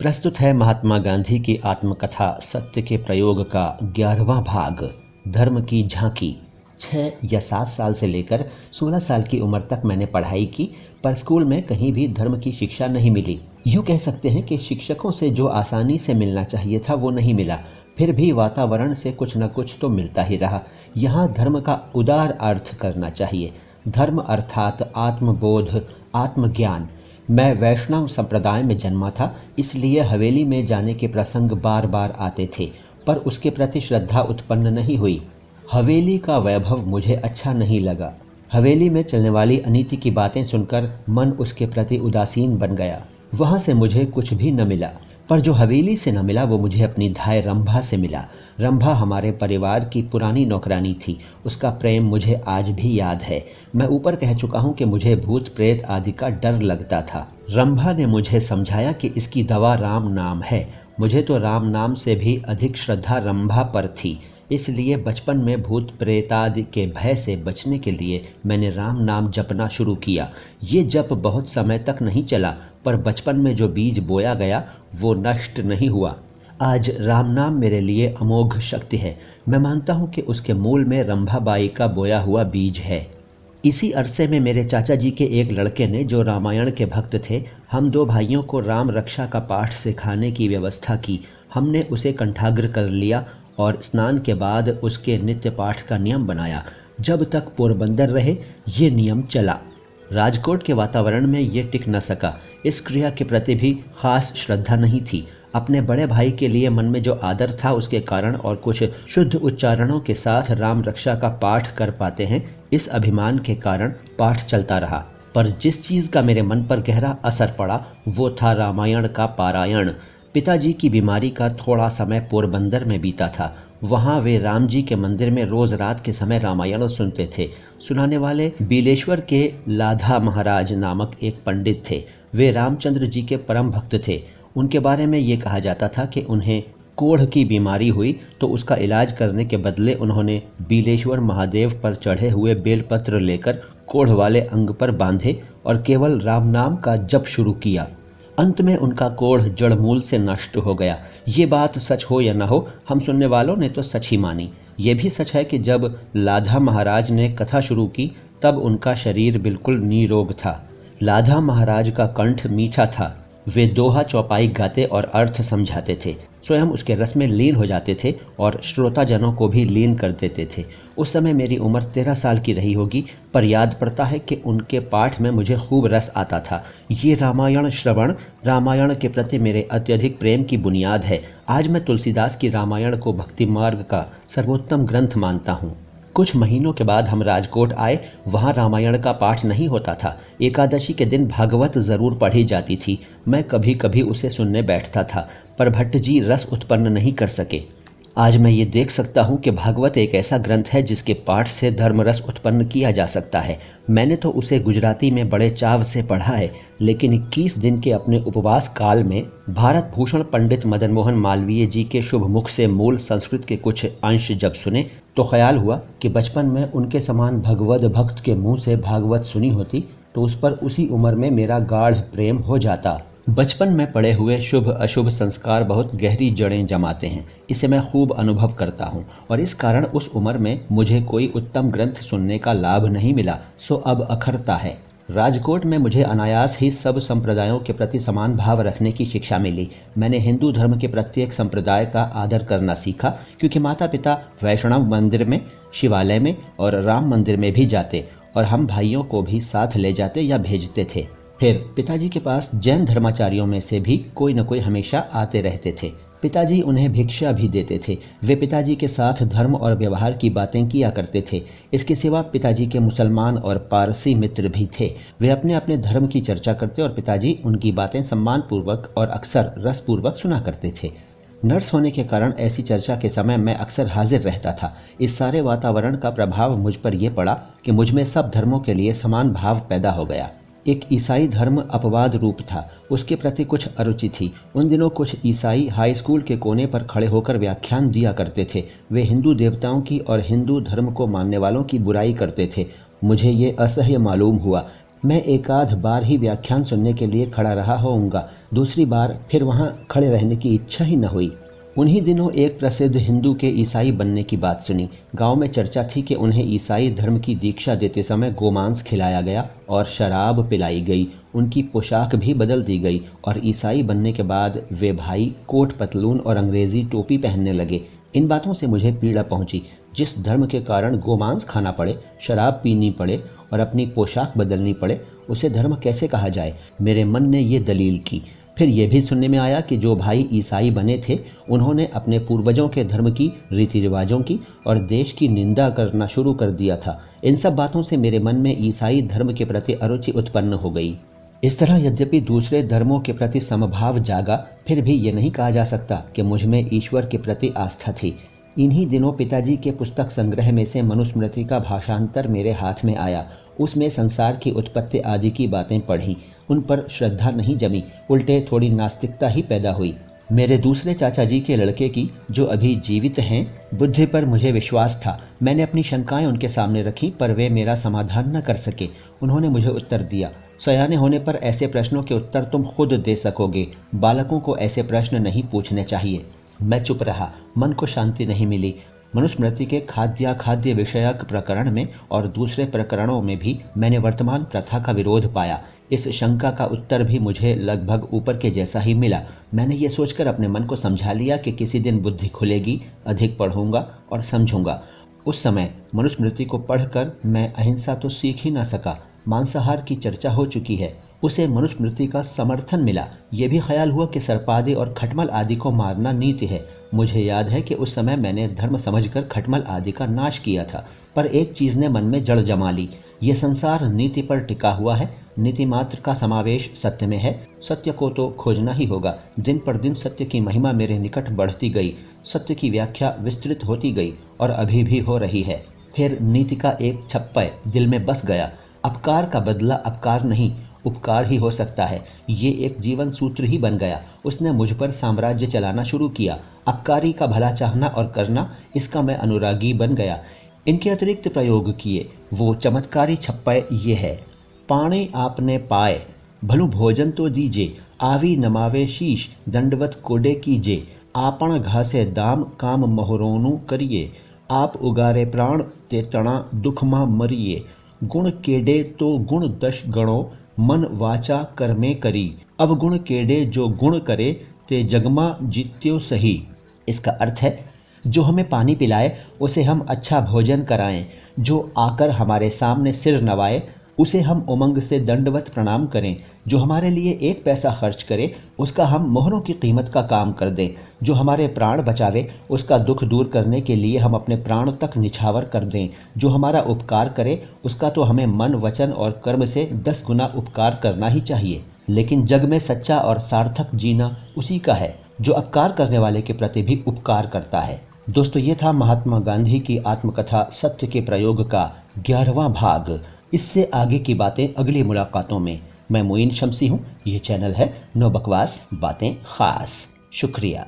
प्रस्तुत है महात्मा गांधी की आत्मकथा सत्य के प्रयोग का ग्यारहवा भाग, धर्म की झांकी। छः या सात साल से लेकर सोलह साल की उम्र तक मैंने पढ़ाई की, पर स्कूल में कहीं भी धर्म की शिक्षा नहीं मिली। यूँ कह सकते हैं कि शिक्षकों से जो आसानी से मिलना चाहिए था, वो नहीं मिला। फिर भी वातावरण से कुछ न कुछ तो मिलता ही रहा। यहाँ धर्म का उदार अर्थ करना चाहिए। धर्म अर्थात आत्मबोध, आत्मज्ञान। मैं वैष्णव संप्रदाय में जन्मा था, इसलिए हवेली में जाने के प्रसंग बार बार आते थे, पर उसके प्रति श्रद्धा उत्पन्न नहीं हुई। हवेली का वैभव मुझे अच्छा नहीं लगा। हवेली में चलने वाली अनिति की बातें सुनकर मन उसके प्रति उदासीन बन गया। वहाँ से मुझे कुछ भी न मिला। पर जो हवेली से न मिला, वो मुझे अपनी धाय रंभा से मिला। रंभा हमारे परिवार की पुरानी नौकरानी थी। उसका प्रेम मुझे आज भी याद है। मैं ऊपर कह चुका हूँ कि मुझे भूत प्रेत आदि का डर लगता था। रंभा ने मुझे समझाया कि इसकी दवा राम नाम है। मुझे तो राम नाम से भी अधिक श्रद्धा रंभा पर थी। इसलिए बचपन में भूत प्रेतादि के भय से बचने के लिए मैंने राम नाम जपना शुरू किया। ये जप बहुत समय तक नहीं चला। पर बचपन में जो बीज बोया गया, वो नष्ट नहीं हुआ। आज राम नाम मेरे लिए अमोघ शक्ति है। मैं मानता हूँ कि उसके मूल में रंभाबाई का बोया हुआ बीज है। इसी अरसे में मेरे चाचा जी के एक लड़के ने, जो रामायण के भक्त थे, हम दो भाइयों को राम रक्षा का पाठ सिखाने की व्यवस्था की। हमने उसे कंठाग्र कर लिया और स्नान के बाद उसके नित्य पाठ का नियम बनाया। जब तक पोरबंदर रहे, ये नियम चला। राजकोट के वातावरण में ये टिक न सका। इस क्रिया के प्रति भी खास श्रद्धा नहीं थी। अपने बड़े भाई के लिए मन में जो आदर था, उसके कारण और कुछ शुद्ध उच्चारणों के साथ राम रक्षा का पाठ कर पाते हैं, इस अभिमान के कारण पाठ चलता रहा। पर जिस चीज़ का मेरे मन पर गहरा असर पड़ा, वो था रामायण का पारायण। पिताजी की बीमारी का थोड़ा समय पोरबंदर में बीता था। वहाँ वे राम जी के मंदिर में रोज रात के समय रामायण सुनते थे। सुनाने वाले बीलेश्वर के लाधा महाराज नामक एक पंडित थे। वे रामचंद्र जी के परम भक्त थे। उनके बारे में ये कहा जाता था कि उन्हें कोढ़ की बीमारी हुई तो उसका इलाज करने के बदले उन्होंने बीलेश्वर महादेव पर चढ़े हुए बेलपत्र लेकर कोढ़ वाले अंग पर बांधे और केवल राम नाम का जप शुरू किया। अंत में उनका कोढ़ जड़मूल से नष्ट हो गया। ये बात सच हो या न हो, हम सुनने वालों ने तो सच ही मानी। ये भी सच है कि जब लाधा महाराज ने कथा शुरू की, तब उनका शरीर बिल्कुल नीरोग था। लाधा महाराज का कंठ मीठा था। वे दोहा चौपाई गाते और अर्थ समझाते थे। स्वयं उसके रस में लीन हो जाते थे और श्रोताजनों को भी लीन कर देते थे। उस समय मेरी उम्र तेरह साल की रही होगी, पर याद पड़ता है कि उनके पाठ में मुझे खूब रस आता था। ये रामायण श्रवण, रामायण के प्रति मेरे अत्यधिक प्रेम की बुनियाद है। आज मैं तुलसीदास की रामायण को भक्ति मार्ग का सर्वोत्तम ग्रंथ मानता हूँ। कुछ महीनों के बाद हम राजकोट आए, वहाँ रामायण का पाठ नहीं होता था। एकादशी के दिन भागवत ज़रूर पढ़ी जाती थी। मैं कभी कभी उसे सुनने बैठता था, पर भट्ट जी रस उत्पन्न नहीं कर सके। आज मैं ये देख सकता हूँ कि भागवत एक ऐसा ग्रंथ है जिसके पाठ से धर्मरस उत्पन्न किया जा सकता है। मैंने तो उसे गुजराती में बड़े चाव से पढ़ा है, लेकिन 21 दिन के अपने उपवास काल में भारत भूषण पंडित मदन मोहन मालवीय जी के शुभ मुख से मूल संस्कृत के कुछ अंश जब सुने तो ख्याल हुआ कि बचपन में उनके समान भगवत भक्त के मुँह से भागवत सुनी होती तो उस पर उसी उम्र में मेरा गाढ़ प्रेम हो जाता। बचपन में पड़े हुए शुभ अशुभ संस्कार बहुत गहरी जड़ें जमाते हैं। इसे मैं खूब अनुभव करता हूँ और इस कारण उस उम्र में मुझे कोई उत्तम ग्रंथ सुनने का लाभ नहीं मिला, सो अब अखरता है। राजकोट में मुझे अनायास ही सब संप्रदायों के प्रति समान भाव रखने की शिक्षा मिली। मैंने हिंदू धर्म के प्रत्येक संप्रदाय का आदर करना सीखा, क्योंकि माता पिता वैष्णव मंदिर में, शिवालय में और राम मंदिर में भी जाते और हम भाइयों को भी साथ ले जाते या भेजते थे। फिर पिताजी के पास जैन धर्माचार्यों में से भी कोई न कोई हमेशा आते रहते थे। पिताजी उन्हें भिक्षा भी देते थे। वे पिताजी के साथ धर्म और व्यवहार की बातें किया करते थे। इसके सिवा पिताजी के मुसलमान और पारसी मित्र भी थे। वे अपने अपने धर्म की चर्चा करते और पिताजी उनकी बातें सम्मानपूर्वक और अक्सर रसपूर्वक सुना करते थे। नर्स होने के कारण ऐसी चर्चा के समय मैं अक्सर हाजिर रहता था। इस सारे वातावरण का प्रभाव मुझ पर यह पड़ा कि मुझमें सब धर्मों के लिए समान भाव पैदा हो गया। एक ईसाई धर्म अपवाद रूप था। उसके प्रति कुछ अरुचि थी। उन दिनों कुछ ईसाई हाई स्कूल के कोने पर खड़े होकर व्याख्यान दिया करते थे। वे हिंदू देवताओं की और हिंदू धर्म को मानने वालों की बुराई करते थे। मुझे ये असह्य मालूम हुआ। मैं एक आध बार ही व्याख्यान सुनने के लिए खड़ा रहा होऊँगा। दूसरी बार फिर वहाँ खड़े रहने की इच्छा ही न हुई। उन्हीं दिनों एक प्रसिद्ध हिंदू के ईसाई बनने की बात सुनी। गाँव में चर्चा थी कि उन्हें ईसाई धर्म की दीक्षा देते समय गोमांस खिलाया गया और शराब पिलाई गई। उनकी पोशाक भी बदल दी गई और ईसाई बनने के बाद वे भाई कोट पतलून और अंग्रेज़ी टोपी पहनने लगे। इन बातों से मुझे पीड़ा पहुँची। जिस धर्म के कारण गोमांस खाना पड़े, शराब पीनी पड़े और अपनी पोशाक बदलनी पड़े, उसे धर्म कैसे कहा जाए? मेरे मन ने ये दलील की। फिर यह भी सुनने में आया कि जो भाई ईसाई बने थे, उन्होंने अपने पूर्वजों के धर्म की रीति रिवाजों की और देश की निंदा करना शुरू कर दिया था। इन सब बातों से मेरे मन में ईसाई धर्म के प्रति अरुचि उत्पन्न हो गई। इस तरह यद्यपि दूसरे धर्मों के प्रति समभाव जागा, फिर भी ये नहीं कहा जा सकता कि मुझमें ईश्वर के प्रति आस्था थी। इन्हीं दिनों पिताजी के पुस्तक संग्रह में से मनुस्मृति का भाषांतर मेरे हाथ में आया उसमें संसार की उत्पत्ति आदि की बातें पढ़ी, उन पर श्रद्धा नहीं जमी, उल्टे थोड़ी नास्तिकता ही पैदा हुई। मेरे दूसरे चाचा जी के लड़के की, जो अभी जीवित हैं, बुद्धि पर मुझे विश्वास था। मैंने अपनी शंकाएँ उनके सामने रखी, पर वे मेरा समाधान न कर सके। उन्होंने मुझे उत्तर दिया, सयाने होने पर ऐसे प्रश्नों के उत्तर तुम खुद दे सकोगे। बालकों को ऐसे प्रश्न नहीं पूछने चाहिए। मैं चुप रहा, मन को शांति नहीं मिली। मनुस्मृति के खाद्य खाद्य विषयक प्रकरण में और दूसरे प्रकरणों में भी मैंने वर्तमान प्रथा का विरोध पाया। इस शंका का उत्तर भी मुझे लगभग ऊपर के जैसा ही मिला। मैंने ये सोचकर अपने मन को समझा लिया कि किसी दिन बुद्धि खुलेगी, अधिक पढ़ूँगा और समझूँगा। उस समय मनुस्मृति को पढ़कर मैं अहिंसा तो सीख ही ना सका, मांसाहार की चर्चा हो चुकी है। उसे मनुस्मृति का समर्थन मिला। ये भी ख्याल हुआ कि सर्पादि और खटमल आदि को मारना नीति है। मुझे याद है कि उस समय मैंने धर्म समझकर खटमल आदि का नाश किया था, पर एक चीज़ ने मन में जड़ जमा ली। ये संसार नीति पर टिका हुआ है। नीति मात्र का समावेश सत्य में है। सत्य को तो खोजना ही होगा। दिन पर दिन सत्य की महिमा मेरे निकट बढ़ती गई। सत्य की व्याख्या विस्तृत होती गई और अभी भी हो रही है। फिर नीति का एक छप्पय दिल में बस गया। अपकार का बदला अपकार नहीं। उपकार ही हो सकता है। ये एक जीवन सूत्र ही बन गया। उसने मुझ पर साम्राज्य चलाना शुरू किया। अपकारी का भला चाहना और करना, इसका मैं अनुरागी बन गया। इनके अतिरिक्त प्रयोग किए। वो चमत्कारी छप्पय ये है। पाणी आपने पाए। भलु भोजन तो दीजे। आवी नमावे शीश। दंडवत कोडे कीजे। आपण घासे दाम काम मोहरोनु करिए। आप उगारे प्राण ते तणा दुखमा मरिए। गुण केडे तो गुण दश गणो। मन वाचा कर्मे करी। अवगुण केडे जो गुण करे, ते जगमा जित्यो सही। इसका अर्थ है, जो हमें पानी पिलाए, उसे हम अच्छा भोजन कराएँ। जो आकर हमारे सामने सिर नवाए उसे हम उमंग से दंडवत प्रणाम करें, जो हमारे लिए एक पैसा खर्च करे, उसका हम मोहरों की कीमत का काम कर दें। जो हमारे प्राण बचावे, उसका दुख दूर करने के लिए हम अपने प्राण तक निछावर कर दें। जो हमारा उपकार करे, उसका तो हमें मन, वचन और कर्म से दस गुना उपकार करना ही चाहिए। लेकिन जग में सच्चा और सार्थक जीना उसी का है, जो अपकार करने वाले के प्रति भी उपकार करता है। दोस्तों, ये था महात्मा गांधी की आत्मकथा सत्य के प्रयोग का ग्यारहवा भाग। इससे आगे की बातें अगली मुलाकातों में। मैं मोइन शमसी हूँ। ये चैनल है नो बकवास बातें खास। शुक्रिया।